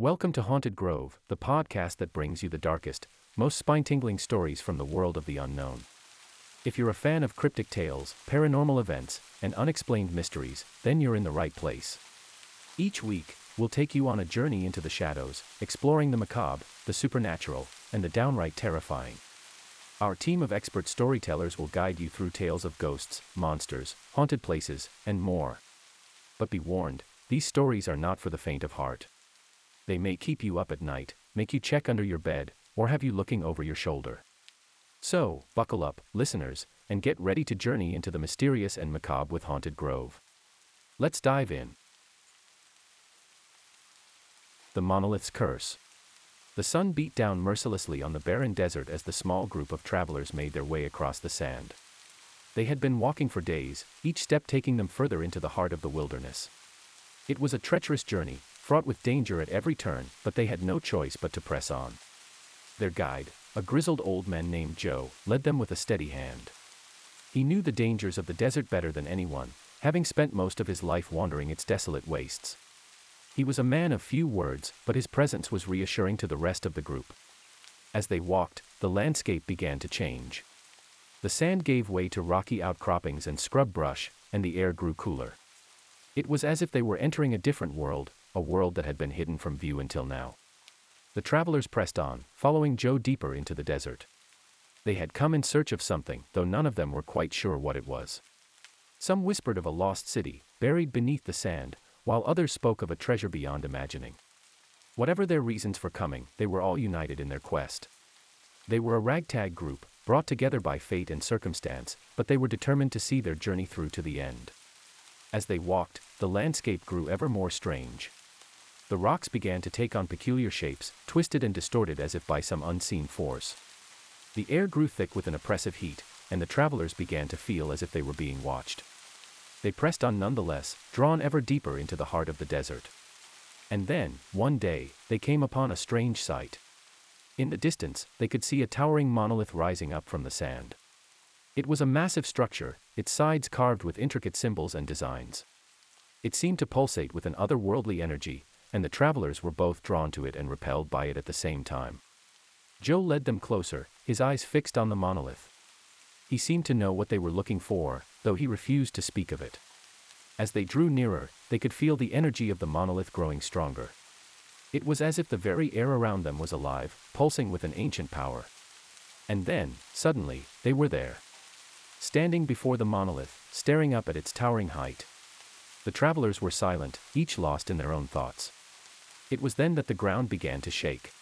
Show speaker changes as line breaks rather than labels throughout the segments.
Welcome to Haunted Grove, the podcast that brings you the darkest, most spine tingling stories from the world of the unknown. If you're a fan of cryptic tales, paranormal events, and unexplained mysteries, then you're in the right place. Each week, we'll take you on a journey into the shadows, exploring the macabre, the supernatural, and the downright terrifying. Our team of expert storytellers will guide you through tales of ghosts, monsters, haunted places, and more. But be warned, these stories are not for the faint of heart. They may keep you up at night, make you check under your bed, or have you looking over your shoulder. So, buckle up, listeners, and get ready to journey into the mysterious and macabre with Haunted Grove. Let's dive in. The Monolith's Curse. The sun beat down mercilessly on the barren desert as the small group of travelers made their way across the sand. They had been walking for days, each step taking them further into the heart of the wilderness. It was a treacherous journey, fraught with danger at every turn, but they had no choice but to press on. Their guide, a grizzled old man named Joe, led them with a steady hand. He knew the dangers of the desert better than anyone, having spent most of his life wandering its desolate wastes. He was a man of few words, but his presence was reassuring to the rest of the group. As they walked, the landscape began to change. The sand gave way to rocky outcroppings and scrub brush, and the air grew cooler. It was as if they were entering a different world, a world that had been hidden from view until now. The travelers pressed on, following Joe deeper into the desert. They had come in search of something, though none of them were quite sure what it was. Some whispered of a lost city, buried beneath the sand, while others spoke of a treasure beyond imagining. Whatever their reasons for coming, they were all united in their quest. They were a ragtag group, brought together by fate and circumstance, but they were determined to see their journey through to the end. As they walked, the landscape grew ever more strange. The rocks began to take on peculiar shapes, twisted and distorted as if by some unseen force. The air grew thick with an oppressive heat, and the travelers began to feel as if they were being watched. They pressed on nonetheless, drawn ever deeper into the heart of the desert. And then, one day, they came upon a strange sight. In the distance, they could see a towering monolith rising up from the sand. It was a massive structure, its sides carved with intricate symbols and designs. It seemed to pulsate with an otherworldly energy, and the travelers were both drawn to it and repelled by it at the same time. Joe led them closer, his eyes fixed on the monolith. He seemed to know what they were looking for, though he refused to speak of it. As they drew nearer, they could feel the energy of the monolith growing stronger. It was as if the very air around them was alive, pulsing with an ancient power. And then, suddenly, they were there. Standing before the monolith, staring up at its towering height. The travelers were silent, each lost in their own thoughts. It was then that the ground began to shake.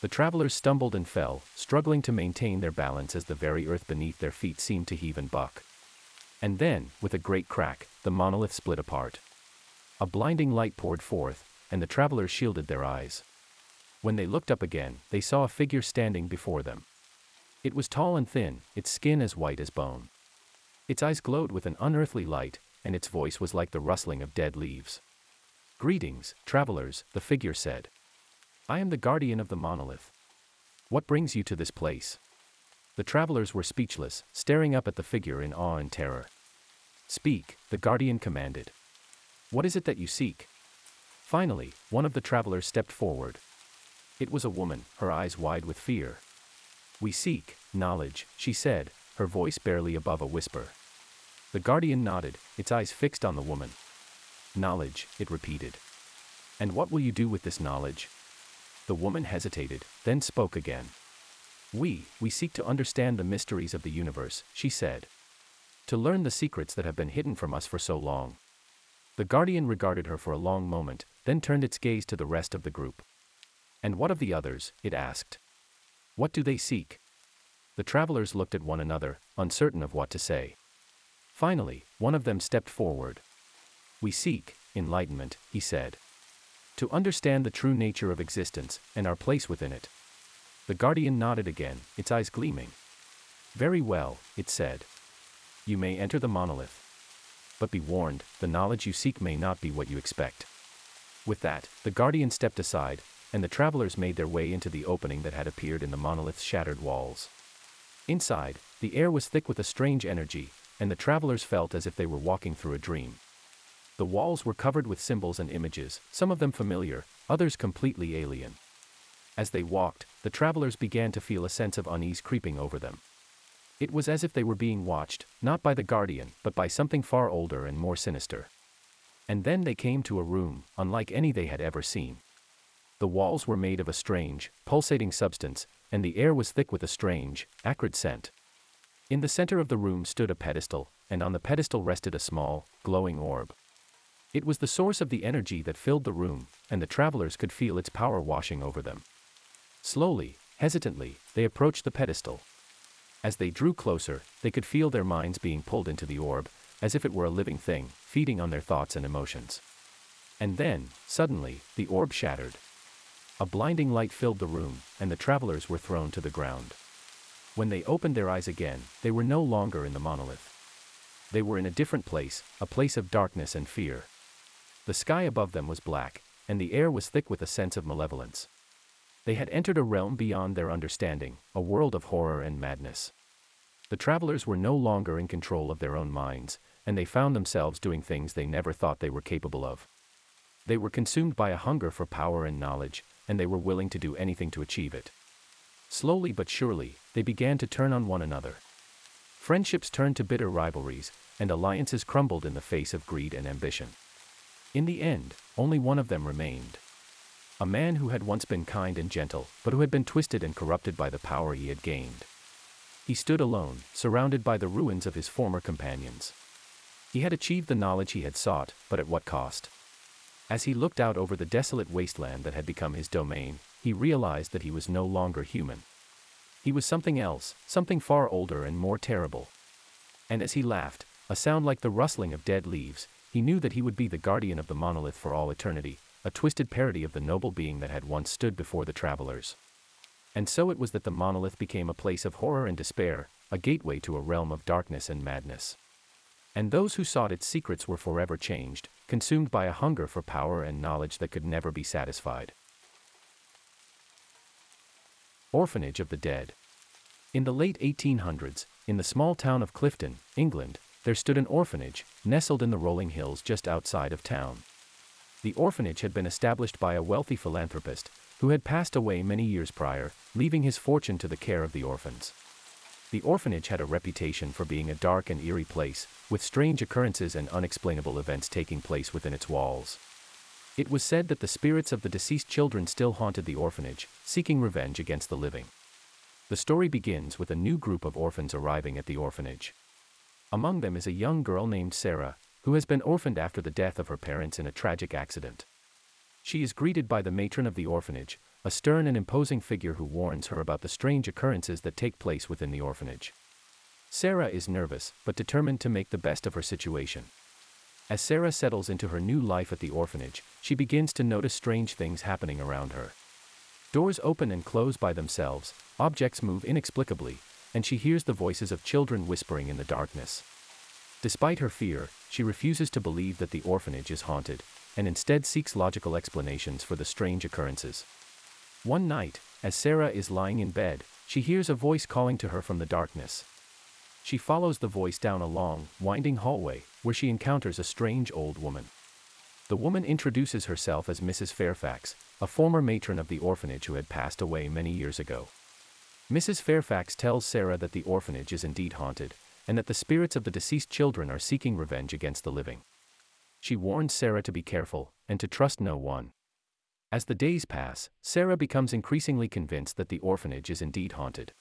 The travelers stumbled and fell, struggling to maintain their balance as the very earth beneath their feet seemed to heave and buck. And then, with a great crack, the monolith split apart. A blinding light poured forth, and the travelers shielded their eyes. When they looked up again, they saw a figure standing before them. It was tall and thin, its skin as white as bone. Its eyes glowed with an unearthly light, and its voice was like the rustling of dead leaves. Greetings, travelers, the figure said. I am the guardian of the monolith. What brings you to this place? The travelers were speechless, staring up at the figure in awe and terror. Speak, the guardian commanded. What is it that you seek? Finally, one of the travelers stepped forward. It was a woman, her eyes wide with fear. We seek knowledge, she said, her voice barely above a whisper. The guardian nodded, its eyes fixed on the woman. Knowledge, it repeated. And what will you do with this knowledge? The woman hesitated, then spoke again. We, we seek to understand the mysteries of the universe, she said. To learn the secrets that have been hidden from us for so long. The guardian regarded her for a long moment, then turned its gaze to the rest of the group. And what of the others? it asked. What do they seek? The travelers looked at one another, uncertain of what to say. Finally, one of them stepped forward. We seek enlightenment, he said. To understand the true nature of existence and our place within it. The guardian nodded again, its eyes gleaming. Very well, it said. You may enter the monolith. But be warned, the knowledge you seek may not be what you expect. With that, the guardian stepped aside, and the travelers made their way into the opening that had appeared in the monolith's shattered walls. Inside, the air was thick with a strange energy, and the travelers felt as if they were walking through a dream. The walls were covered with symbols and images, some of them familiar, others completely alien. As they walked, the travelers began to feel a sense of unease creeping over them. It was as if they were being watched, not by the guardian, but by something far older and more sinister. And then they came to a room, unlike any they had ever seen. The walls were made of a strange, pulsating substance, and the air was thick with a strange, acrid scent. In the center of the room stood a pedestal, and on the pedestal rested a small, glowing orb. It was the source of the energy that filled the room, and the travelers could feel its power washing over them. Slowly, hesitantly, they approached the pedestal. As they drew closer, they could feel their minds being pulled into the orb, as if it were a living thing, feeding on their thoughts and emotions. And then, suddenly, the orb shattered. A blinding light filled the room, and the travelers were thrown to the ground. When they opened their eyes again, they were no longer in the monolith. They were in a different place, a place of darkness and fear. The sky above them was black, and the air was thick with a sense of malevolence. They had entered a realm beyond their understanding, a world of horror and madness. The travelers were no longer in control of their own minds, and they found themselves doing things they never thought they were capable of. They were consumed by a hunger for power and knowledge, and they were willing to do anything to achieve it. Slowly but surely, they began to turn on one another. Friendships turned to bitter rivalries, and alliances crumbled in the face of greed and ambition. In the end, only one of them remained. A man who had once been kind and gentle, but who had been twisted and corrupted by the power he had gained. He stood alone, surrounded by the ruins of his former companions. He had achieved the knowledge he had sought, but at what cost? As he looked out over the desolate wasteland that had become his domain, he realized that he was no longer human. He was something else, something far older and more terrible. And as he laughed, a sound like the rustling of dead leaves, he knew that he would be the guardian of the monolith for all eternity, a twisted parody of the noble being that had once stood before the travelers. And so it was that the monolith became a place of horror and despair, a gateway to a realm of darkness and madness. And those who sought its secrets were forever changed, consumed by a hunger for power and knowledge that could never be satisfied. Orphanage of the Dead. In the late 1800s, in the small town of Clifton, England, there stood an orphanage, nestled in the rolling hills just outside of town. The orphanage had been established by a wealthy philanthropist, who had passed away many years prior, leaving his fortune to the care of the orphans. The orphanage had a reputation for being a dark and eerie place, with strange occurrences and unexplainable events taking place within its walls. It was said that the spirits of the deceased children still haunted the orphanage, seeking revenge against the living. The story begins with a new group of orphans arriving at the orphanage. Among them is a young girl named Sarah, who has been orphaned after the death of her parents in a tragic accident. She is greeted by the matron of the orphanage, a stern and imposing figure who warns her about the strange occurrences that take place within the orphanage. Sarah is nervous, but determined to make the best of her situation. As Sarah settles into her new life at the orphanage, she begins to notice strange things happening around her. Doors open and close by themselves, objects move inexplicably, and she hears the voices of children whispering in the darkness. Despite her fear, she refuses to believe that the orphanage is haunted, and instead seeks logical explanations for the strange occurrences. One night, as Sarah is lying in bed, she hears a voice calling to her from the darkness. She follows the voice down a long, winding hallway, where she encounters a strange old woman. The woman introduces herself as Mrs. Fairfax, a former matron of the orphanage who had passed away many years ago. Mrs. Fairfax tells Sarah that the orphanage is indeed haunted, and that the spirits of the deceased children are seeking revenge against the living. She warns Sarah to be careful, and to trust no one. As the days pass, Sarah becomes increasingly convinced that the orphanage is indeed haunted.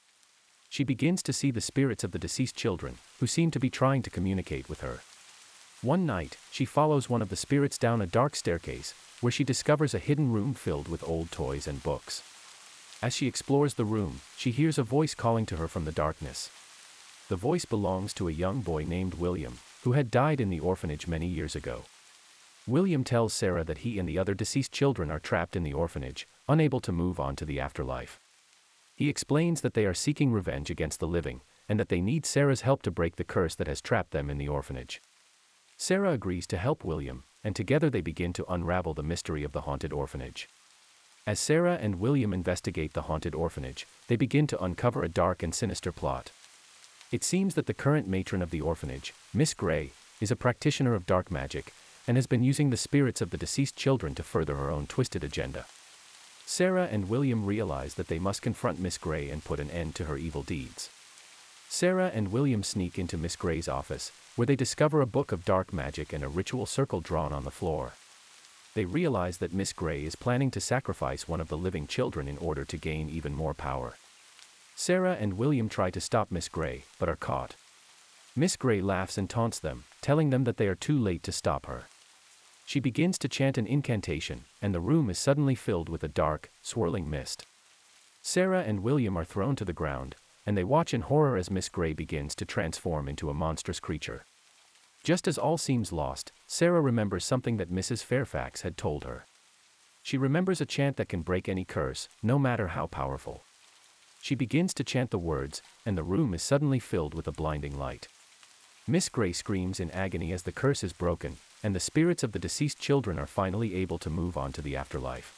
She begins to see the spirits of the deceased children, who seem to be trying to communicate with her. One night, she follows one of the spirits down a dark staircase, where she discovers a hidden room filled with old toys and books. As she explores the room, she hears a voice calling to her from the darkness. The voice belongs to a young boy named William, who had died in the orphanage many years ago. William tells Sarah that he and the other deceased children are trapped in the orphanage, unable to move on to the afterlife. He explains that they are seeking revenge against the living, and that they need Sarah's help to break the curse that has trapped them in the orphanage. Sarah agrees to help William, and together they begin to unravel the mystery of the haunted orphanage. As Sarah and William investigate the haunted orphanage, they begin to uncover a dark and sinister plot. It seems that the current matron of the orphanage, Miss Gray, is a practitioner of dark magic, and has been using the spirits of the deceased children to further her own twisted agenda. Sarah and William realize that they must confront Miss Gray and put an end to her evil deeds. Sarah and William sneak into Miss Gray's office, where they discover a book of dark magic and a ritual circle drawn on the floor. They realize that Miss Gray is planning to sacrifice one of the living children in order to gain even more power. Sarah and William try to stop Miss Gray, but are caught. Miss Gray laughs and taunts them, telling them that they are too late to stop her. She begins to chant an incantation, and the room is suddenly filled with a dark, swirling mist. Sarah and William are thrown to the ground, and they watch in horror as Miss Gray begins to transform into a monstrous creature. Just as all seems lost, Sarah remembers something that Mrs. Fairfax had told her. She remembers a chant that can break any curse, no matter how powerful. She begins to chant the words, and the room is suddenly filled with a blinding light. Miss Gray screams in agony as the curse is broken, and the spirits of the deceased children are finally able to move on to the afterlife.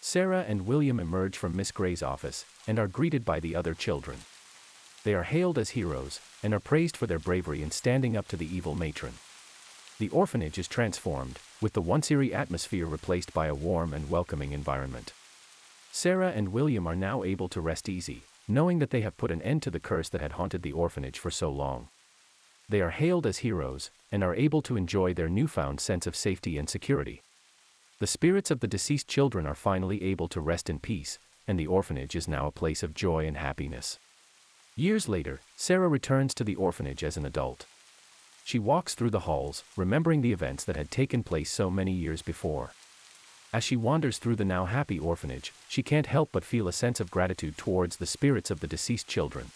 Sarah and William emerge from Miss Gray's office and are greeted by the other children. They are hailed as heroes and are praised for their bravery in standing up to the evil matron. The orphanage is transformed, with the once eerie atmosphere replaced by a warm and welcoming environment. Sarah and William are now able to rest easy, knowing that they have put an end to the curse that had haunted the orphanage for so long. They are hailed as heroes and are able to enjoy their newfound sense of safety and security. The spirits of the deceased children are finally able to rest in peace, and the orphanage is now a place of joy and happiness. Years later, Sarah returns to the orphanage as an adult. She walks through the halls, remembering the events that had taken place so many years before. As she wanders through the now happy orphanage, she can't help but feel a sense of gratitude towards the spirits of the deceased children.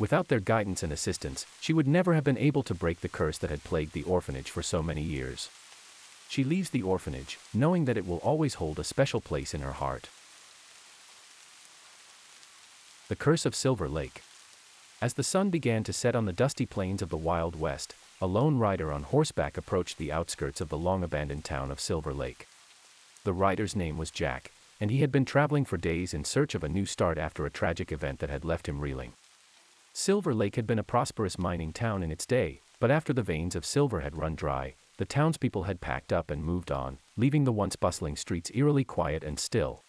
Without their guidance and assistance, she would never have been able to break the curse that had plagued the orphanage for so many years. She leaves the orphanage, knowing that it will always hold a special place in her heart. The Curse of Silver Lake. As the sun began to set on the dusty plains of the Wild West, a lone rider on horseback approached the outskirts of the long abandoned town of Silver Lake. The rider's name was Jack, and he had been traveling for days in search of a new start after a tragic event that had left him reeling. Silver Lake had been a prosperous mining town in its day, but after the veins of silver had run dry, the townspeople had packed up and moved on, leaving the once bustling streets eerily quiet and still.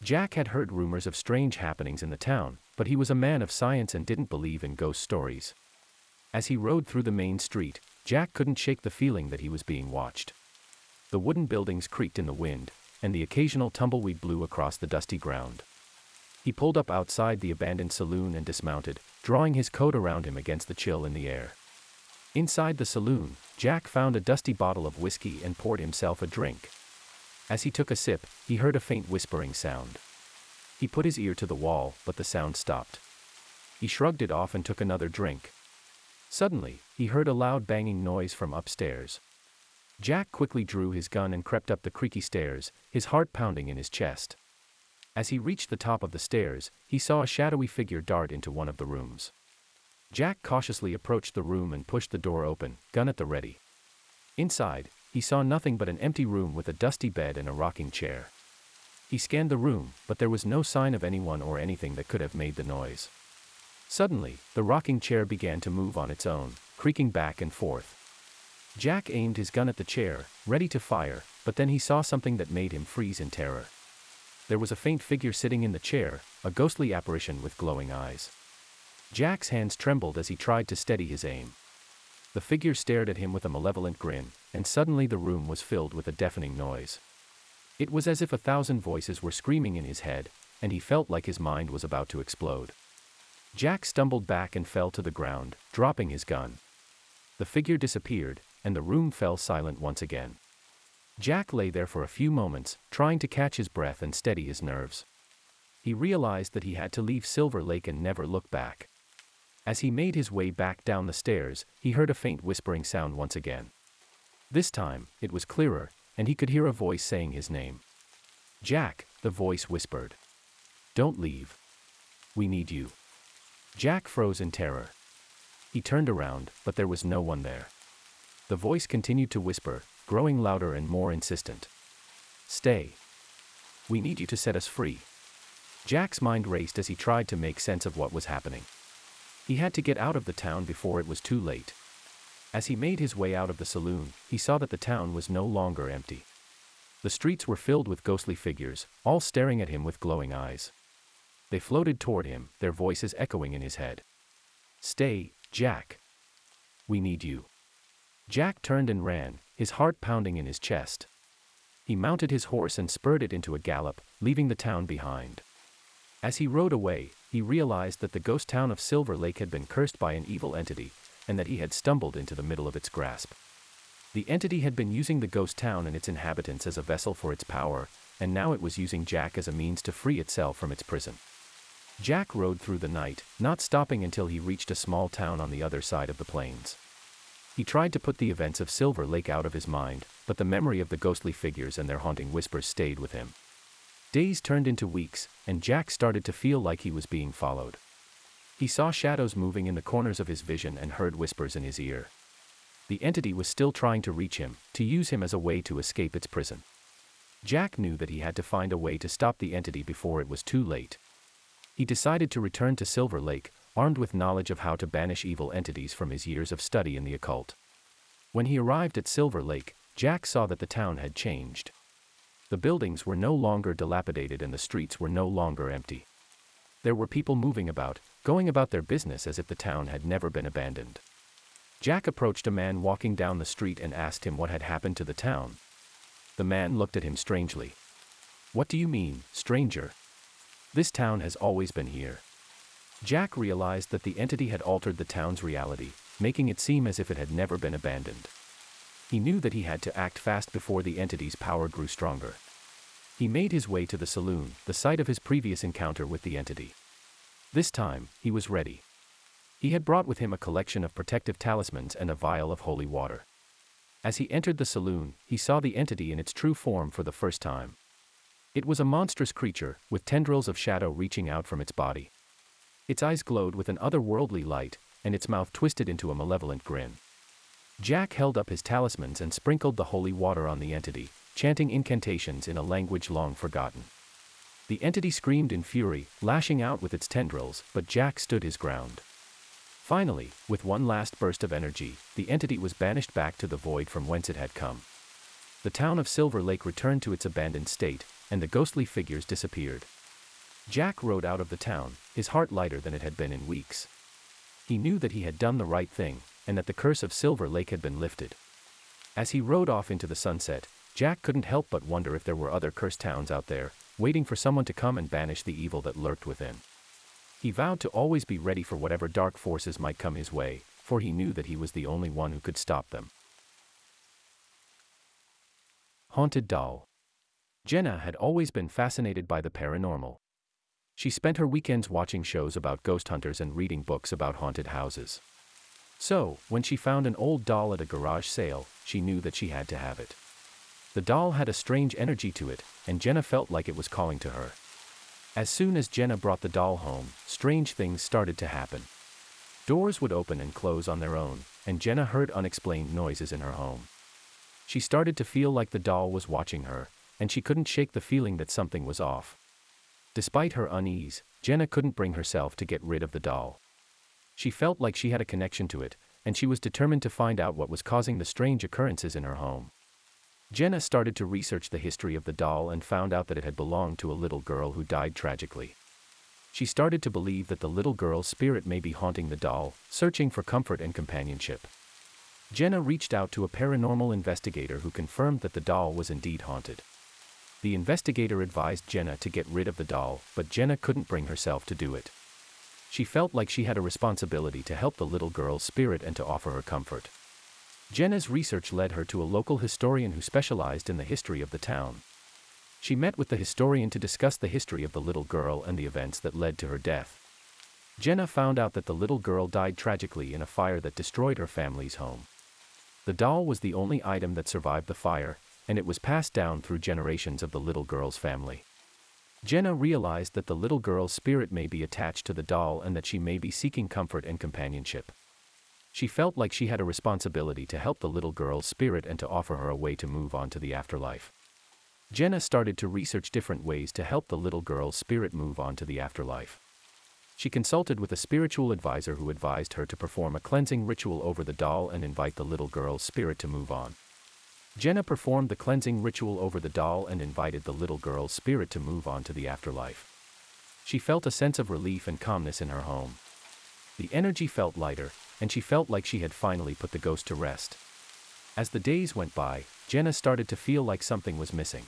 Jack had heard rumors of strange happenings in the town, but he was a man of science and didn't believe in ghost stories. As he rode through the main street, Jack couldn't shake the feeling that he was being watched. The wooden buildings creaked in the wind, and the occasional tumbleweed blew across the dusty ground. He pulled up outside the abandoned saloon and dismounted, drawing his coat around him against the chill in the air. Inside the saloon, Jack found a dusty bottle of whiskey and poured himself a drink. As he took a sip, he heard a faint whispering sound. He put his ear to the wall, but the sound stopped. He shrugged it off and took another drink. Suddenly, he heard a loud banging noise from upstairs. Jack quickly drew his gun and crept up the creaky stairs, his heart pounding in his chest. As he reached the top of the stairs, he saw a shadowy figure dart into one of the rooms. Jack cautiously approached the room and pushed the door open, gun at the ready. Inside, he saw nothing but an empty room with a dusty bed and a rocking chair. He scanned the room, but there was no sign of anyone or anything that could have made the noise. Suddenly, the rocking chair began to move on its own, creaking back and forth. Jack aimed his gun at the chair, ready to fire, but then he saw something that made him freeze in terror. There was a faint figure sitting in the chair, a ghostly apparition with glowing eyes. Jack's hands trembled as he tried to steady his aim. The figure stared at him with a malevolent grin, and suddenly the room was filled with a deafening noise. It was as if a thousand voices were screaming in his head, and he felt like his mind was about to explode. Jack stumbled back and fell to the ground, dropping his gun. The figure disappeared, and the room fell silent once again. Jack lay there for a few moments, trying to catch his breath and steady his nerves. He realized that he had to leave Silver Lake and never look back. As he made his way back down the stairs, he heard a faint whispering sound once again. This time, it was clearer, and he could hear a voice saying his name. Jack, the voice whispered. Don't leave. We need you. Jack froze in terror. He turned around, but there was no one there. The voice continued to whisper, growing louder and more insistent. Stay. We need you to set us free. Jack's mind raced as he tried to make sense of what was happening. He had to get out of the town before it was too late. As he made his way out of the saloon, he saw that the town was no longer empty. The streets were filled with ghostly figures, all staring at him with glowing eyes. They floated toward him, their voices echoing in his head. Stay, Jack. We need you. Jack turned and ran, his heart pounding in his chest. He mounted his horse and spurred it into a gallop, leaving the town behind. As he rode away, he realized that the ghost town of Silver Lake had been cursed by an evil entity, and that he had stumbled into the middle of its grasp. The entity had been using the ghost town and its inhabitants as a vessel for its power, and now it was using Jack as a means to free itself from its prison. Jack rode through the night, not stopping until he reached a small town on the other side of the plains. He tried to put the events of Silver Lake out of his mind, but the memory of the ghostly figures and their haunting whispers stayed with him. Days turned into weeks, and Jack started to feel like he was being followed. He saw shadows moving in the corners of his vision and heard whispers in his ear. The entity was still trying to reach him, to use him as a way to escape its prison. Jack knew that he had to find a way to stop the entity before it was too late. He decided to return to Silver Lake, armed with knowledge of how to banish evil entities from his years of study in the occult. When he arrived at Silver Lake, Jack saw that the town had changed. The buildings were no longer dilapidated and the streets were no longer empty. There were people moving about, going about their business as if the town had never been abandoned. Jack approached a man walking down the street and asked him what had happened to the town. The man looked at him strangely. What do you mean, stranger? This town has always been here. Jack realized that the entity had altered the town's reality, making it seem as if it had never been abandoned. He knew that he had to act fast before the entity's power grew stronger. He made his way to the saloon, the site of his previous encounter with the entity. This time, he was ready. He had brought with him a collection of protective talismans and a vial of holy water. As he entered the saloon, he saw the entity in its true form for the first time. It was a monstrous creature, with tendrils of shadow reaching out from its body. Its eyes glowed with an otherworldly light, and its mouth twisted into a malevolent grin. Jack held up his talismans and sprinkled the holy water on the entity, chanting incantations in a language long forgotten. The entity screamed in fury, lashing out with its tendrils, but Jack stood his ground. Finally, with one last burst of energy, the entity was banished back to the void from whence it had come. The town of Silver Lake returned to its abandoned state, and the ghostly figures disappeared. Jack rode out of the town, his heart lighter than it had been in weeks. He knew that he had done the right thing, and that the curse of Silver Lake had been lifted. As he rode off into the sunset, Jack couldn't help but wonder if there were other cursed towns out there, waiting for someone to come and banish the evil that lurked within. He vowed to always be ready for whatever dark forces might come his way, for he knew that he was the only one who could stop them. Haunted Doll Jenna had always been fascinated by the paranormal. She spent her weekends watching shows about ghost hunters and reading books about haunted houses. So, when she found an old doll at a garage sale, she knew that she had to have it. The doll had a strange energy to it, and Jenna felt like it was calling to her. As soon as Jenna brought the doll home, strange things started to happen. Doors would open and close on their own, and Jenna heard unexplained noises in her home. She started to feel like the doll was watching her, and she couldn't shake the feeling that something was off. Despite her unease, Jenna couldn't bring herself to get rid of the doll. She felt like she had a connection to it, and she was determined to find out what was causing the strange occurrences in her home. Jenna started to research the history of the doll and found out that it had belonged to a little girl who died tragically. She started to believe that the little girl's spirit may be haunting the doll, searching for comfort and companionship. Jenna reached out to a paranormal investigator who confirmed that the doll was indeed haunted. The investigator advised Jenna to get rid of the doll, but Jenna couldn't bring herself to do it. She felt like she had a responsibility to help the little girl's spirit and to offer her comfort. Jenna's research led her to a local historian who specialized in the history of the town. She met with the historian to discuss the history of the little girl and the events that led to her death. Jenna found out that the little girl died tragically in a fire that destroyed her family's home. The doll was the only item that survived the fire, and it was passed down through generations of the little girl's family. Jenna realized that the little girl's spirit may be attached to the doll and that she may be seeking comfort and companionship. She felt like she had a responsibility to help the little girl's spirit and to offer her a way to move on to the afterlife. Jenna started to research different ways to help the little girl's spirit move on to the afterlife. She consulted with a spiritual advisor who advised her to perform a cleansing ritual over the doll and invite the little girl's spirit to move on. Jenna performed the cleansing ritual over the doll and invited the little girl's spirit to move on to the afterlife. She felt a sense of relief and calmness in her home. The energy felt lighter, and she felt like she had finally put the ghost to rest. As the days went by, Jenna started to feel like something was missing.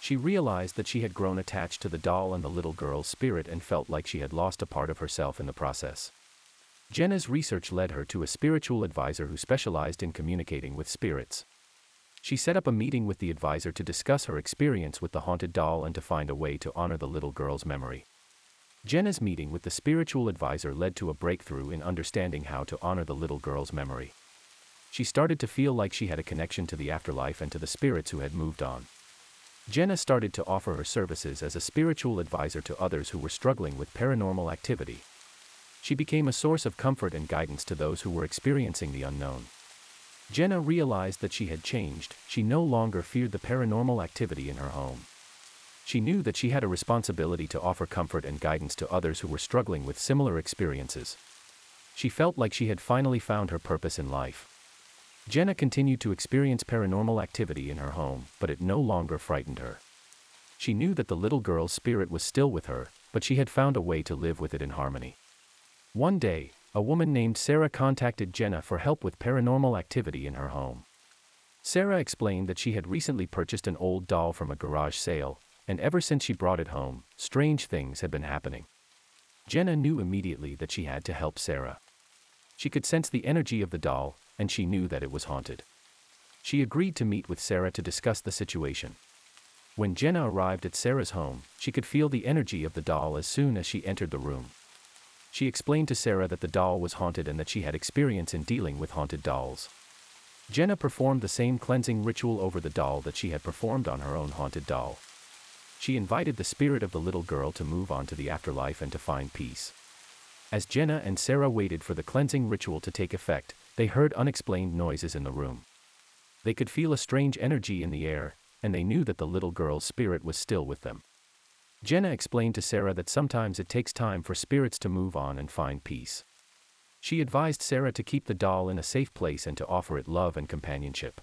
She realized that she had grown attached to the doll and the little girl's spirit and felt like she had lost a part of herself in the process. Jenna's research led her to a spiritual advisor who specialized in communicating with spirits. She set up a meeting with the advisor to discuss her experience with the haunted doll and to find a way to honor the little girl's memory. Jenna's meeting with the spiritual advisor led to a breakthrough in understanding how to honor the little girl's memory. She started to feel like she had a connection to the afterlife and to the spirits who had moved on. Jenna started to offer her services as a spiritual advisor to others who were struggling with paranormal activity. She became a source of comfort and guidance to those who were experiencing the unknown. Jenna realized that she had changed, she no longer feared the paranormal activity in her home. She knew that she had a responsibility to offer comfort and guidance to others who were struggling with similar experiences. She felt like she had finally found her purpose in life. Jenna continued to experience paranormal activity in her home, but it no longer frightened her. She knew that the little girl's spirit was still with her, but she had found a way to live with it in harmony. One day, a woman named Sarah contacted Jenna for help with paranormal activity in her home. Sarah explained that she had recently purchased an old doll from a garage sale, and ever since she brought it home, strange things had been happening. Jenna knew immediately that she had to help Sarah. She could sense the energy of the doll, and she knew that it was haunted. She agreed to meet with Sarah to discuss the situation. When Jenna arrived at Sarah's home, she could feel the energy of the doll as soon as she entered the room. She explained to Sarah that the doll was haunted and that she had experience in dealing with haunted dolls. Jenna performed the same cleansing ritual over the doll that she had performed on her own haunted doll. She invited the spirit of the little girl to move on to the afterlife and to find peace. As Jenna and Sarah waited for the cleansing ritual to take effect, they heard unexplained noises in the room. They could feel a strange energy in the air, and they knew that the little girl's spirit was still with them. Jenna explained to Sarah that sometimes it takes time for spirits to move on and find peace. She advised Sarah to keep the doll in a safe place and to offer it love and companionship.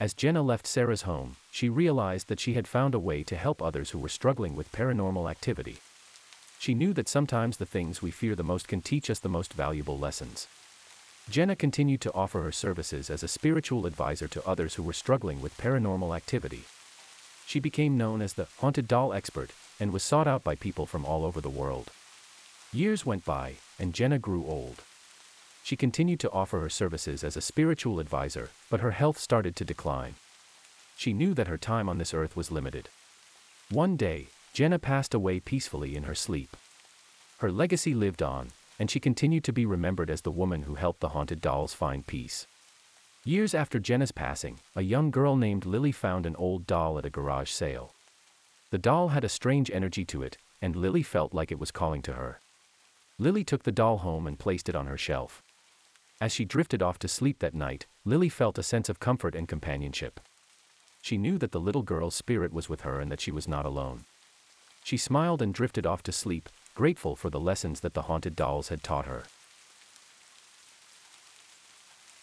As Jenna left Sarah's home, she realized that she had found a way to help others who were struggling with paranormal activity. She knew that sometimes the things we fear the most can teach us the most valuable lessons. Jenna continued to offer her services as a spiritual advisor to others who were struggling with paranormal activity. She became known as the haunted doll expert and was sought out by people from all over the world. Years went by, and Jenna grew old. She continued to offer her services as a spiritual advisor, but her health started to decline. She knew that her time on this earth was limited. One day, Jenna passed away peacefully in her sleep. Her legacy lived on, and she continued to be remembered as the woman who helped the haunted dolls find peace. Years after Jenna's passing, a young girl named Lily found an old doll at a garage sale. The doll had a strange energy to it, and Lily felt like it was calling to her. Lily took the doll home and placed it on her shelf. As she drifted off to sleep that night, Lily felt a sense of comfort and companionship. She knew that the little girl's spirit was with her and that she was not alone. She smiled and drifted off to sleep, grateful for the lessons that the haunted dolls had taught her.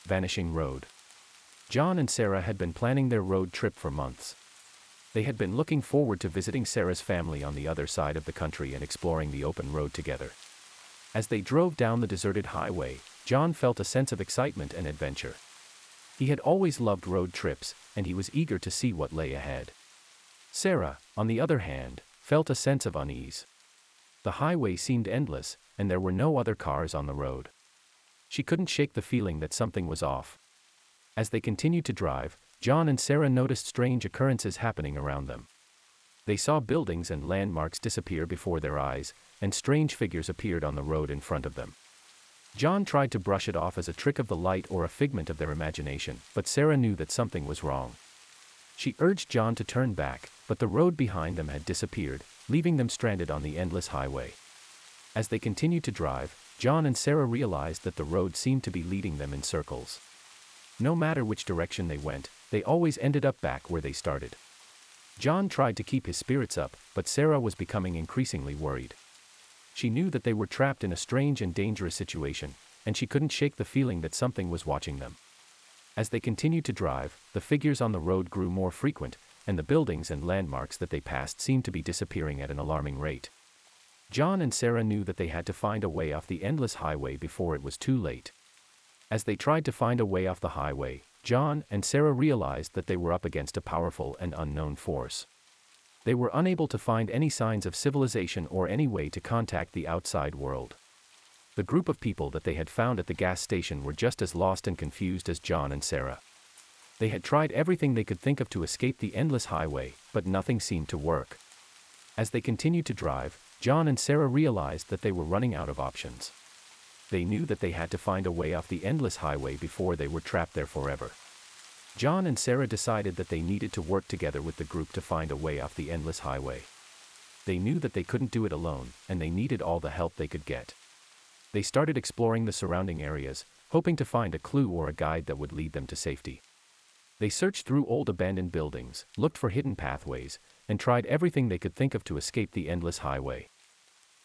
Vanishing Road John and Sarah had been planning their road trip for months. They had been looking forward to visiting Sarah's family on the other side of the country and exploring the open road together. As they drove down the deserted highway, John felt a sense of excitement and adventure. He had always loved road trips, and he was eager to see what lay ahead. Sarah, on the other hand, felt a sense of unease. The highway seemed endless, and there were no other cars on the road. She couldn't shake the feeling that something was off. As they continued to drive, John and Sarah noticed strange occurrences happening around them. They saw buildings and landmarks disappear before their eyes, and strange figures appeared on the road in front of them. John tried to brush it off as a trick of the light or a figment of their imagination, but Sarah knew that something was wrong. She urged John to turn back, but the road behind them had disappeared, leaving them stranded on the endless highway. As they continued to drive, John and Sarah realized that the road seemed to be leading them in circles. No matter which direction they went, they always ended up back where they started. John tried to keep his spirits up, but Sarah was becoming increasingly worried. She knew that they were trapped in a strange and dangerous situation, and she couldn't shake the feeling that something was watching them. As they continued to drive, the figures on the road grew more frequent, and the buildings and landmarks that they passed seemed to be disappearing at an alarming rate. John and Sarah knew that they had to find a way off the endless highway before it was too late. As they tried to find a way off the highway, John and Sarah realized that they were up against a powerful and unknown force. They were unable to find any signs of civilization or any way to contact the outside world. The group of people that they had found at the gas station were just as lost and confused as John and Sarah. They had tried everything they could think of to escape the endless highway, but nothing seemed to work. As they continued to drive, John and Sarah realized that they were running out of options. They knew that they had to find a way off the endless highway before they were trapped there forever. John and Sarah decided that they needed to work together with the group to find a way off the endless highway. They knew that they couldn't do it alone, and they needed all the help they could get. They started exploring the surrounding areas, hoping to find a clue or a guide that would lead them to safety. They searched through old abandoned buildings, looked for hidden pathways, and tried everything they could think of to escape the endless highway.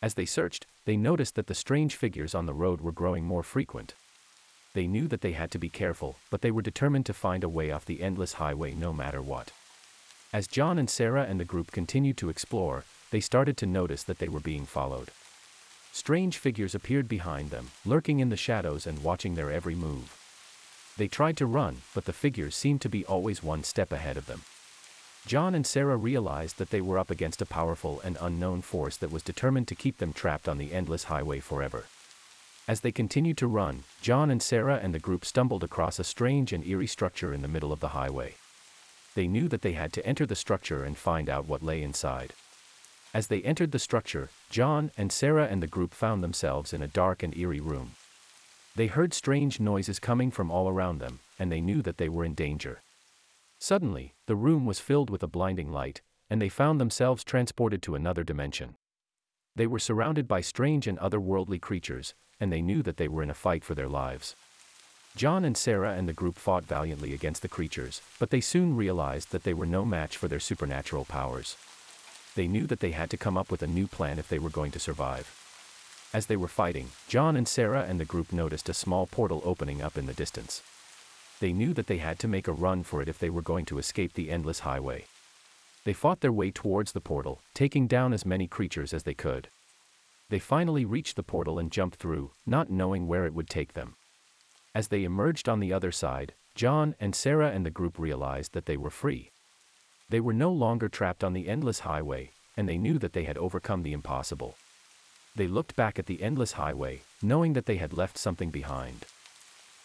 As they searched, they noticed that the strange figures on the road were growing more frequent. They knew that they had to be careful, but they were determined to find a way off the endless highway no matter what. As John and Sarah and the group continued to explore, they started to notice that they were being followed. Strange figures appeared behind them, lurking in the shadows and watching their every move. They tried to run, but the figures seemed to be always one step ahead of them. John and Sarah realized that they were up against a powerful and unknown force that was determined to keep them trapped on the endless highway forever. As they continued to run, John and Sarah and the group stumbled across a strange and eerie structure in the middle of the highway. They knew that they had to enter the structure and find out what lay inside. As they entered the structure, John and Sarah and the group found themselves in a dark and eerie room. They heard strange noises coming from all around them, and they knew that they were in danger. Suddenly, the room was filled with a blinding light, and they found themselves transported to another dimension. They were surrounded by strange and otherworldly creatures, and they knew that they were in a fight for their lives. John and Sarah and the group fought valiantly against the creatures, but they soon realized that they were no match for their supernatural powers. They knew that they had to come up with a new plan if they were going to survive. As they were fighting, John and Sarah and the group noticed a small portal opening up in the distance. They knew that they had to make a run for it if they were going to escape the endless highway. They fought their way towards the portal, taking down as many creatures as they could. They finally reached the portal and jumped through, not knowing where it would take them. As they emerged on the other side, John and Sarah and the group realized that they were free. They were no longer trapped on the endless highway, and they knew that they had overcome the impossible. They looked back at the endless highway, knowing that they had left something behind.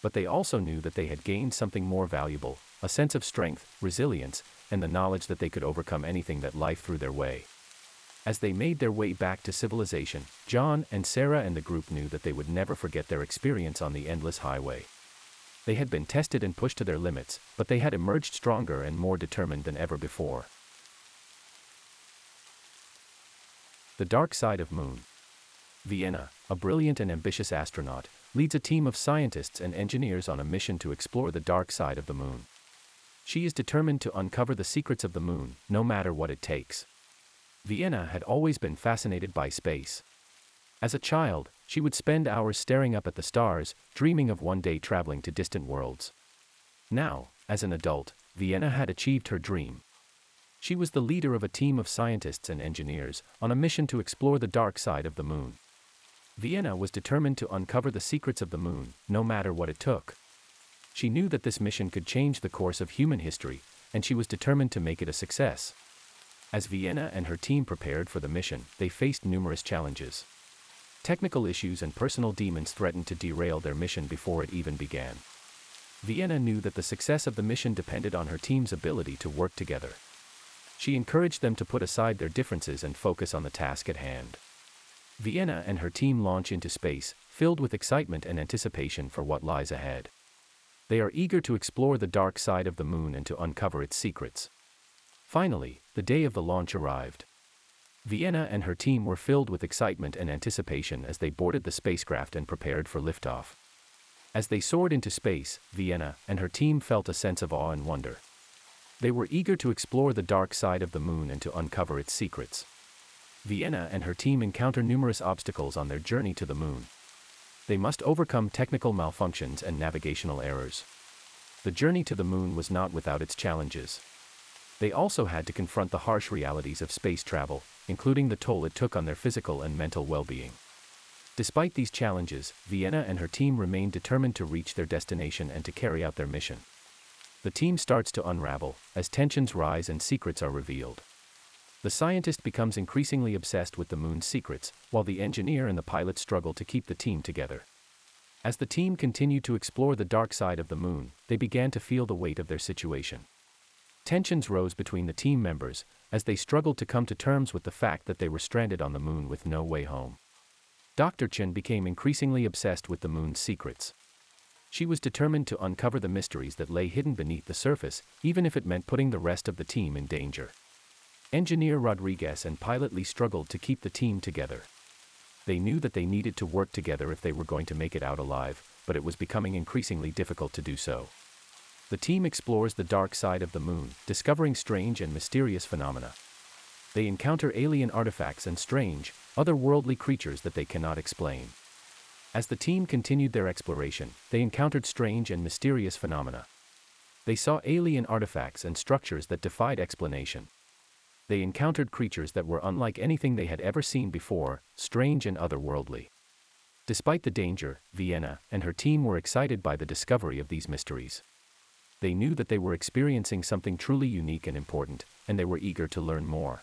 But they also knew that they had gained something more valuable a sense of strength, resilience, and the knowledge that they could overcome anything that life threw their way. As they made their way back to civilization, John and Sarah and the group knew that they would never forget their experience on the endless highway. They had been tested and pushed to their limits, but they had emerged stronger and more determined than ever before. The Dark Side of Moon Vienna, a brilliant and ambitious astronaut, leads a team of scientists and engineers on a mission to explore the dark side of the moon. She is determined to uncover the secrets of the moon, no matter what it takes. Vienna had always been fascinated by space. As a child, she would spend hours staring up at the stars, dreaming of one day traveling to distant worlds. Now, as an adult, Vienna had achieved her dream. She was the leader of a team of scientists and engineers on a mission to explore the dark side of the moon. Vienna was determined to uncover the secrets of the moon, no matter what it took. She knew that this mission could change the course of human history, and she was determined to make it a success. As Vienna and her team prepared for the mission, they faced numerous challenges. Technical issues and personal demons threatened to derail their mission before it even began. Vienna knew that the success of the mission depended on her team's ability to work together. She encouraged them to put aside their differences and focus on the task at hand. Vienna and her team launch into space, filled with excitement and anticipation for what lies ahead. They are eager to explore the dark side of the moon and to uncover its secrets. Finally, the day of the launch arrived. Vienna and her team were filled with excitement and anticipation as they boarded the spacecraft and prepared for liftoff. As they soared into space, Vienna and her team felt a sense of awe and wonder. They were eager to explore the dark side of the moon and to uncover its secrets. Vienna and her team encounter numerous obstacles on their journey to the moon. They must overcome technical malfunctions and navigational errors. The journey to the moon was not without its challenges. They also had to confront the harsh realities of space travel, including the toll it took on their physical and mental well being. Despite these challenges, Vienna and her team remain determined to reach their destination and to carry out their mission. The team starts to unravel, as tensions rise and secrets are revealed. The scientist becomes increasingly obsessed with the moon's secrets, while the engineer and the pilot struggle to keep the team together. As the team continued to explore the dark side of the moon, they began to feel the weight of their situation. Tensions rose between the team members as they struggled to come to terms with the fact that they were stranded on the moon with no way home. Dr. Chen became increasingly obsessed with the moon's secrets. She was determined to uncover the mysteries that lay hidden beneath the surface, even if it meant putting the rest of the team in danger. Engineer Rodriguez and pilot Lee struggled to keep the team together. They knew that they needed to work together if they were going to make it out alive, but it was becoming increasingly difficult to do so. The team explores the dark side of the moon, discovering strange and mysterious phenomena. They encounter alien artifacts and strange, otherworldly creatures that they cannot explain. As the team continued their exploration, they encountered strange and mysterious phenomena. They saw alien artifacts and structures that defied explanation. They encountered creatures that were unlike anything they had ever seen before, strange and otherworldly. Despite the danger, Vienna and her team were excited by the discovery of these mysteries they knew that they were experiencing something truly unique and important, and they were eager to learn more.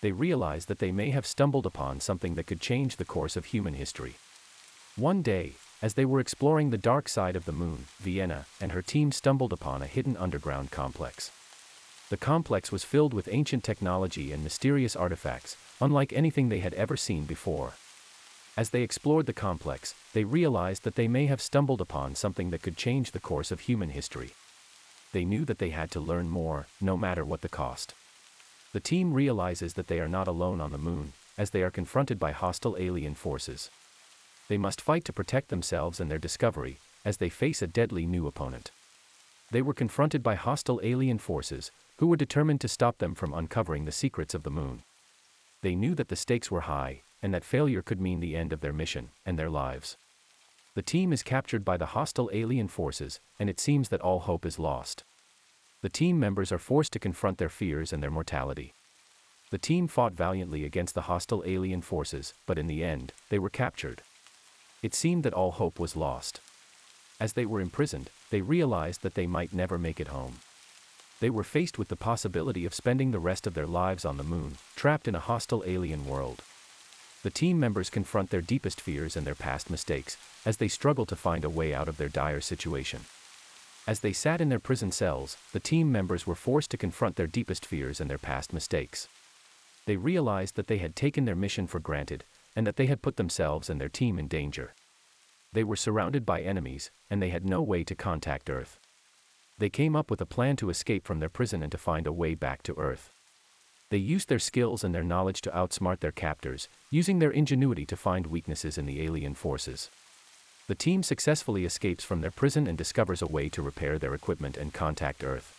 They realized that they may have stumbled upon something that could change the course of human history. One day, as they were exploring the dark side of the moon, Vienna and her team stumbled upon a hidden underground complex. The complex was filled with ancient technology and mysterious artifacts, unlike anything they had ever seen before. As they explored the complex, they realized that they may have stumbled upon something that could change the course of human history they knew that they had to learn more, no matter what the cost. The team realizes that they are not alone on the moon, as they are confronted by hostile alien forces. They must fight to protect themselves and their discovery, as they face a deadly new opponent. They were confronted by hostile alien forces, who were determined to stop them from uncovering the secrets of the moon. They knew that the stakes were high, and that failure could mean the end of their mission and their lives. The team is captured by the hostile alien forces, and it seems that all hope is lost. The team members are forced to confront their fears and their mortality. The team fought valiantly against the hostile alien forces, but in the end, they were captured. It seemed that all hope was lost. As they were imprisoned, they realized that they might never make it home. They were faced with the possibility of spending the rest of their lives on the moon, trapped in a hostile alien world. The team members confront their deepest fears and their past mistakes, as they struggle to find a way out of their dire situation. As they sat in their prison cells, the team members were forced to confront their deepest fears and their past mistakes. They realized that they had taken their mission for granted, and that they had put themselves and their team in danger. They were surrounded by enemies, and they had no way to contact Earth. They came up with a plan to escape from their prison and to find a way back to Earth. They used their skills and their knowledge to outsmart their captors, using their ingenuity to find weaknesses in the alien forces. The team successfully escapes from their prison and discovers a way to repair their equipment and contact Earth.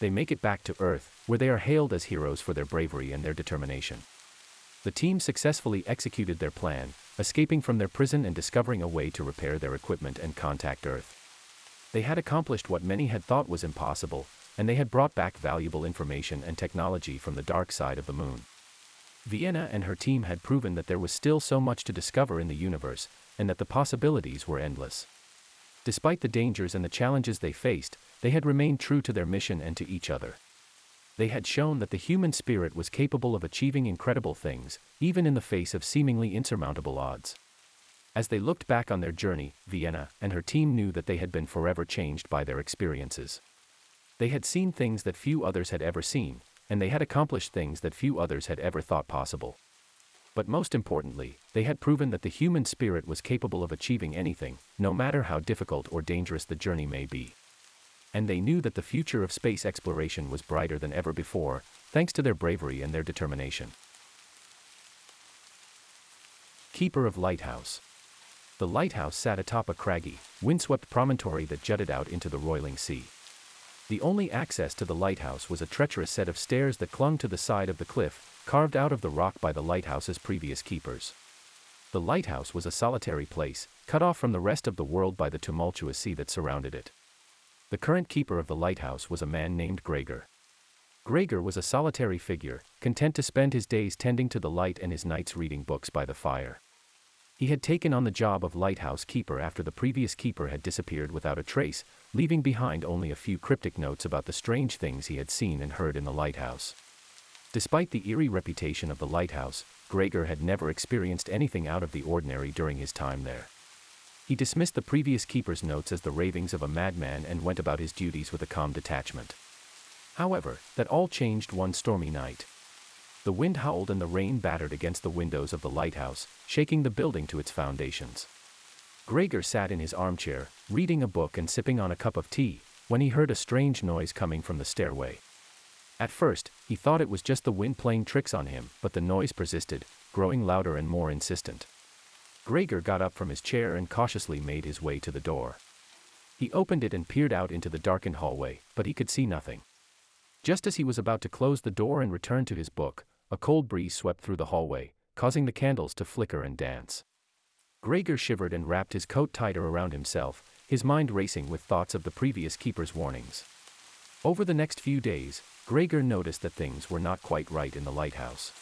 They make it back to Earth, where they are hailed as heroes for their bravery and their determination. The team successfully executed their plan, escaping from their prison and discovering a way to repair their equipment and contact Earth. They had accomplished what many had thought was impossible, and they had brought back valuable information and technology from the dark side of the moon. Vienna and her team had proven that there was still so much to discover in the universe, and that the possibilities were endless. Despite the dangers and the challenges they faced, they had remained true to their mission and to each other. They had shown that the human spirit was capable of achieving incredible things, even in the face of seemingly insurmountable odds. As they looked back on their journey, Vienna and her team knew that they had been forever changed by their experiences. They had seen things that few others had ever seen, and they had accomplished things that few others had ever thought possible. But most importantly, they had proven that the human spirit was capable of achieving anything, no matter how difficult or dangerous the journey may be. And they knew that the future of space exploration was brighter than ever before, thanks to their bravery and their determination. Keeper of Lighthouse The lighthouse sat atop a craggy, windswept promontory that jutted out into the roiling sea. The only access to the lighthouse was a treacherous set of stairs that clung to the side of the cliff, carved out of the rock by the lighthouse's previous keepers. The lighthouse was a solitary place, cut off from the rest of the world by the tumultuous sea that surrounded it. The current keeper of the lighthouse was a man named Gregor. Gregor was a solitary figure, content to spend his days tending to the light and his nights reading books by the fire. He had taken on the job of lighthouse keeper after the previous keeper had disappeared without a trace, leaving behind only a few cryptic notes about the strange things he had seen and heard in the lighthouse. Despite the eerie reputation of the lighthouse, Gregor had never experienced anything out of the ordinary during his time there. He dismissed the previous keeper's notes as the ravings of a madman and went about his duties with a calm detachment. However, that all changed one stormy night. The wind howled and the rain battered against the windows of the lighthouse, shaking the building to its foundations. Gregor sat in his armchair, reading a book and sipping on a cup of tea, when he heard a strange noise coming from the stairway. At first, he thought it was just the wind playing tricks on him, but the noise persisted, growing louder and more insistent. Gregor got up from his chair and cautiously made his way to the door. He opened it and peered out into the darkened hallway, but he could see nothing. Just as he was about to close the door and return to his book, a cold breeze swept through the hallway, causing the candles to flicker and dance. Gregor shivered and wrapped his coat tighter around himself, his mind racing with thoughts of the previous keeper's warnings. Over the next few days, Gregor noticed that things were not quite right in the lighthouse.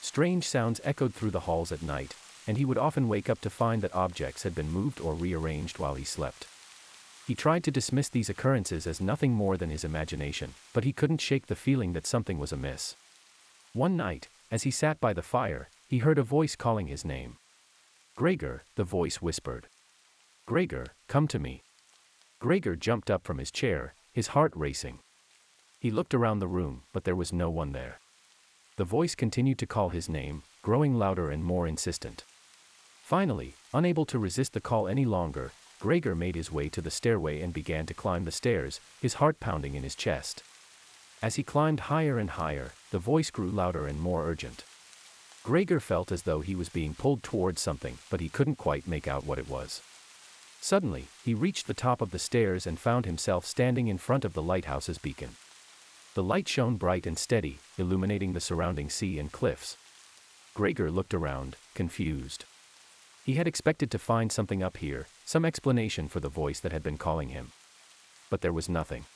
Strange sounds echoed through the halls at night, and he would often wake up to find that objects had been moved or rearranged while he slept. He tried to dismiss these occurrences as nothing more than his imagination, but he couldn't shake the feeling that something was amiss. One night, as he sat by the fire, he heard a voice calling his name. Gregor, the voice whispered. Gregor, come to me. Gregor jumped up from his chair, his heart racing. He looked around the room, but there was no one there. The voice continued to call his name, growing louder and more insistent. Finally, unable to resist the call any longer, Gregor made his way to the stairway and began to climb the stairs, his heart pounding in his chest. As he climbed higher and higher, the voice grew louder and more urgent. Gregor felt as though he was being pulled towards something, but he couldn't quite make out what it was. Suddenly, he reached the top of the stairs and found himself standing in front of the lighthouse's beacon. The light shone bright and steady, illuminating the surrounding sea and cliffs. Gregor looked around, confused. He had expected to find something up here, some explanation for the voice that had been calling him. But there was nothing.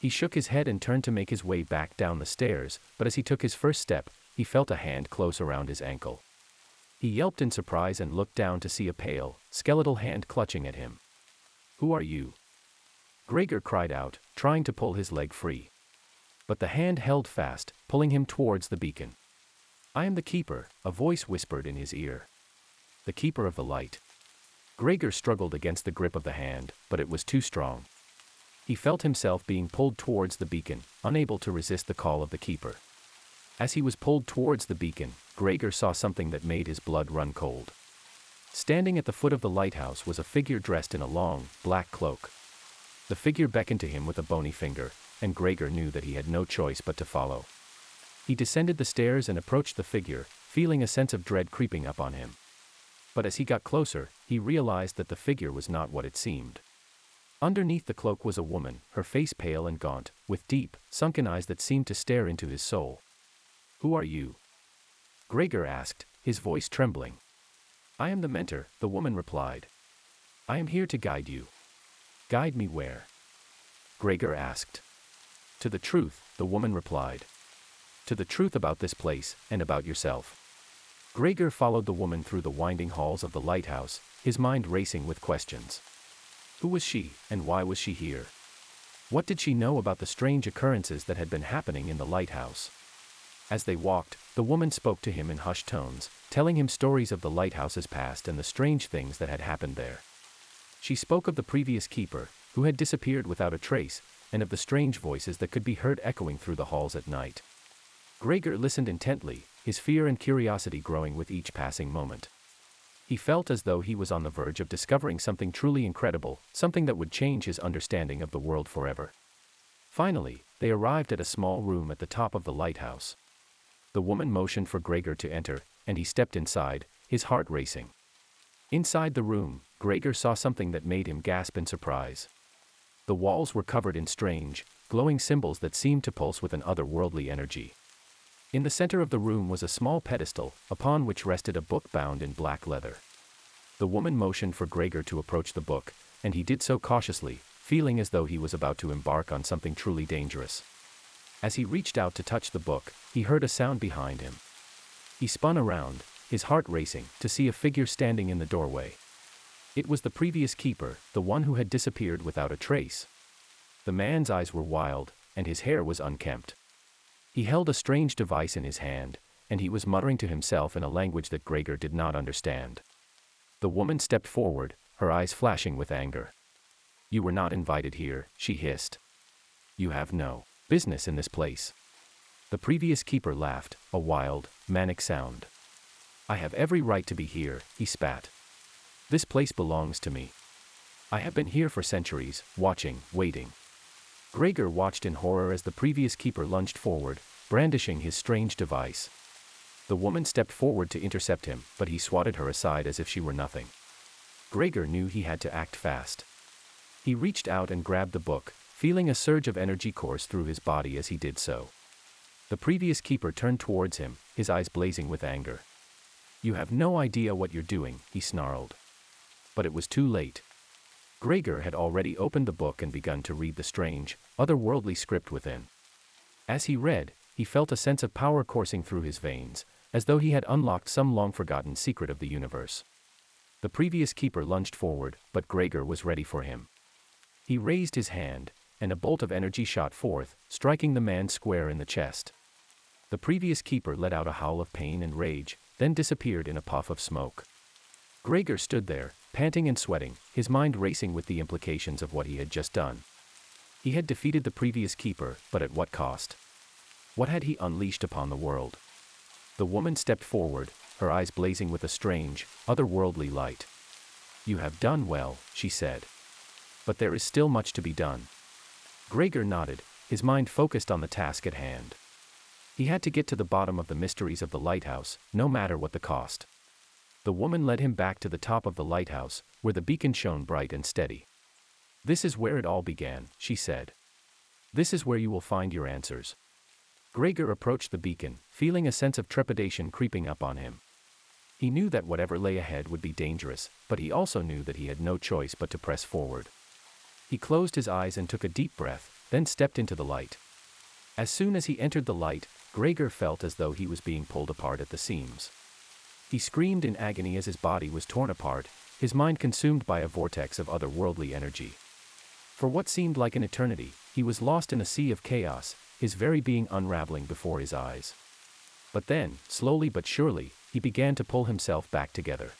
He shook his head and turned to make his way back down the stairs, but as he took his first step, he felt a hand close around his ankle. He yelped in surprise and looked down to see a pale, skeletal hand clutching at him. Who are you? Gregor cried out, trying to pull his leg free. But the hand held fast, pulling him towards the beacon. I am the keeper, a voice whispered in his ear. The keeper of the light. Gregor struggled against the grip of the hand, but it was too strong. He felt himself being pulled towards the beacon, unable to resist the call of the keeper. As he was pulled towards the beacon, Gregor saw something that made his blood run cold. Standing at the foot of the lighthouse was a figure dressed in a long, black cloak. The figure beckoned to him with a bony finger, and Gregor knew that he had no choice but to follow. He descended the stairs and approached the figure, feeling a sense of dread creeping up on him but as he got closer, he realized that the figure was not what it seemed. Underneath the cloak was a woman, her face pale and gaunt, with deep, sunken eyes that seemed to stare into his soul. Who are you? Gregor asked, his voice trembling. I am the mentor, the woman replied. I am here to guide you. Guide me where? Gregor asked. To the truth, the woman replied. To the truth about this place, and about yourself. Gregor followed the woman through the winding halls of the lighthouse, his mind racing with questions. Who was she, and why was she here? What did she know about the strange occurrences that had been happening in the lighthouse? As they walked, the woman spoke to him in hushed tones, telling him stories of the lighthouse's past and the strange things that had happened there. She spoke of the previous keeper, who had disappeared without a trace, and of the strange voices that could be heard echoing through the halls at night. Gregor listened intently, his fear and curiosity growing with each passing moment. He felt as though he was on the verge of discovering something truly incredible, something that would change his understanding of the world forever. Finally, they arrived at a small room at the top of the lighthouse. The woman motioned for Gregor to enter, and he stepped inside, his heart racing. Inside the room, Gregor saw something that made him gasp in surprise. The walls were covered in strange, glowing symbols that seemed to pulse with an otherworldly energy. In the center of the room was a small pedestal, upon which rested a book bound in black leather. The woman motioned for Gregor to approach the book, and he did so cautiously, feeling as though he was about to embark on something truly dangerous. As he reached out to touch the book, he heard a sound behind him. He spun around, his heart racing, to see a figure standing in the doorway. It was the previous keeper, the one who had disappeared without a trace. The man's eyes were wild, and his hair was unkempt. He held a strange device in his hand, and he was muttering to himself in a language that Gregor did not understand. The woman stepped forward, her eyes flashing with anger. You were not invited here, she hissed. You have no business in this place. The previous keeper laughed, a wild, manic sound. I have every right to be here, he spat. This place belongs to me. I have been here for centuries, watching, waiting. Gregor watched in horror as the previous keeper lunged forward, brandishing his strange device. The woman stepped forward to intercept him, but he swatted her aside as if she were nothing. Gregor knew he had to act fast. He reached out and grabbed the book, feeling a surge of energy course through his body as he did so. The previous keeper turned towards him, his eyes blazing with anger. You have no idea what you're doing, he snarled. But it was too late. Gregor had already opened the book and begun to read the strange, otherworldly script within. As he read, he felt a sense of power coursing through his veins, as though he had unlocked some long forgotten secret of the universe. The previous keeper lunged forward, but Gregor was ready for him. He raised his hand, and a bolt of energy shot forth, striking the man square in the chest. The previous keeper let out a howl of pain and rage, then disappeared in a puff of smoke. Gregor stood there, panting and sweating, his mind racing with the implications of what he had just done. He had defeated the previous keeper, but at what cost? What had he unleashed upon the world? The woman stepped forward, her eyes blazing with a strange, otherworldly light. You have done well, she said. But there is still much to be done. Gregor nodded, his mind focused on the task at hand. He had to get to the bottom of the mysteries of the lighthouse, no matter what the cost. The woman led him back to the top of the lighthouse, where the beacon shone bright and steady. This is where it all began, she said. This is where you will find your answers. Gregor approached the beacon, feeling a sense of trepidation creeping up on him. He knew that whatever lay ahead would be dangerous, but he also knew that he had no choice but to press forward. He closed his eyes and took a deep breath, then stepped into the light. As soon as he entered the light, Gregor felt as though he was being pulled apart at the seams. He screamed in agony as his body was torn apart, his mind consumed by a vortex of otherworldly energy. For what seemed like an eternity, he was lost in a sea of chaos, his very being unraveling before his eyes. But then, slowly but surely, he began to pull himself back together.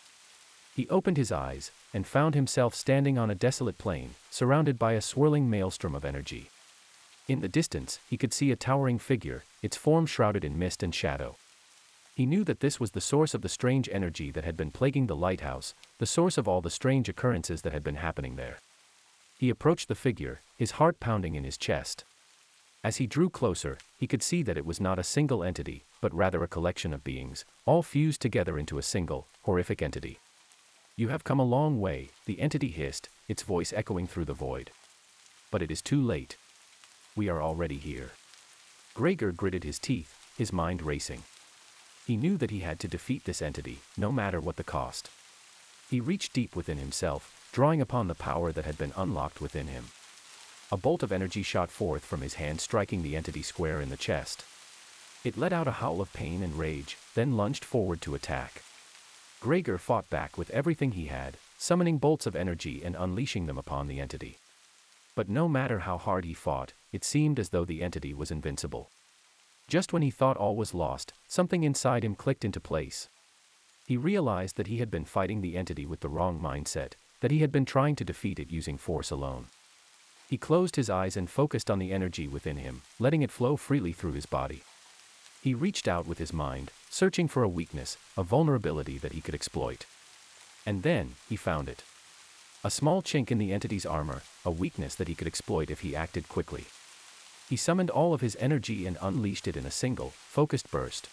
He opened his eyes, and found himself standing on a desolate plain, surrounded by a swirling maelstrom of energy. In the distance, he could see a towering figure, its form shrouded in mist and shadow. He knew that this was the source of the strange energy that had been plaguing the lighthouse, the source of all the strange occurrences that had been happening there. He approached the figure, his heart pounding in his chest. As he drew closer, he could see that it was not a single entity, but rather a collection of beings, all fused together into a single, horrific entity. You have come a long way, the entity hissed, its voice echoing through the void. But it is too late. We are already here. Gregor gritted his teeth, his mind racing. He knew that he had to defeat this entity, no matter what the cost. He reached deep within himself, drawing upon the power that had been unlocked within him. A bolt of energy shot forth from his hand, striking the entity square in the chest. It let out a howl of pain and rage, then lunged forward to attack. Gregor fought back with everything he had, summoning bolts of energy and unleashing them upon the entity. But no matter how hard he fought, it seemed as though the entity was invincible. Just when he thought all was lost, something inside him clicked into place. He realized that he had been fighting the entity with the wrong mindset, that he had been trying to defeat it using force alone. He closed his eyes and focused on the energy within him, letting it flow freely through his body. He reached out with his mind, searching for a weakness, a vulnerability that he could exploit. And then, he found it. A small chink in the entity's armor, a weakness that he could exploit if he acted quickly. He summoned all of his energy and unleashed it in a single, focused burst.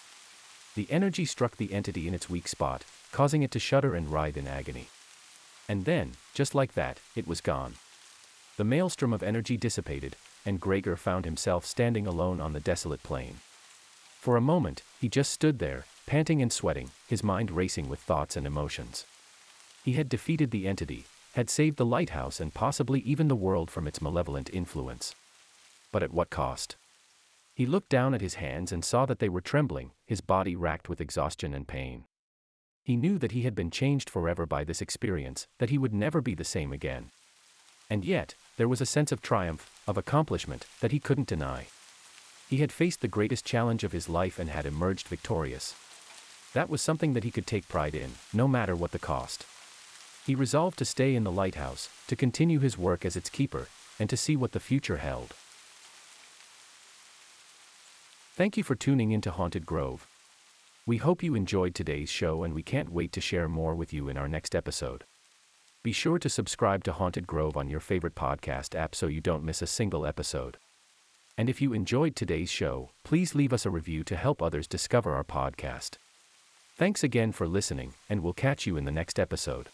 The energy struck the entity in its weak spot, causing it to shudder and writhe in agony. And then, just like that, it was gone. The maelstrom of energy dissipated, and Gregor found himself standing alone on the desolate plain. For a moment, he just stood there, panting and sweating, his mind racing with thoughts and emotions. He had defeated the entity, had saved the lighthouse and possibly even the world from its malevolent influence. But at what cost? He looked down at his hands and saw that they were trembling, his body racked with exhaustion and pain. He knew that he had been changed forever by this experience, that he would never be the same again. And yet, there was a sense of triumph, of accomplishment, that he couldn't deny. He had faced the greatest challenge of his life and had emerged victorious. That was something that he could take pride in, no matter what the cost. He resolved to stay in the lighthouse, to continue his work as its keeper, and to see what the future held. Thank you for tuning into Haunted Grove. We hope you enjoyed today's show and we can't wait to share more with you in our next episode. Be sure to subscribe to Haunted Grove on your favorite podcast app so you don't miss a single episode. And if you enjoyed today's show, please leave us a review to help others discover our podcast. Thanks again for listening, and we'll catch you in the next episode.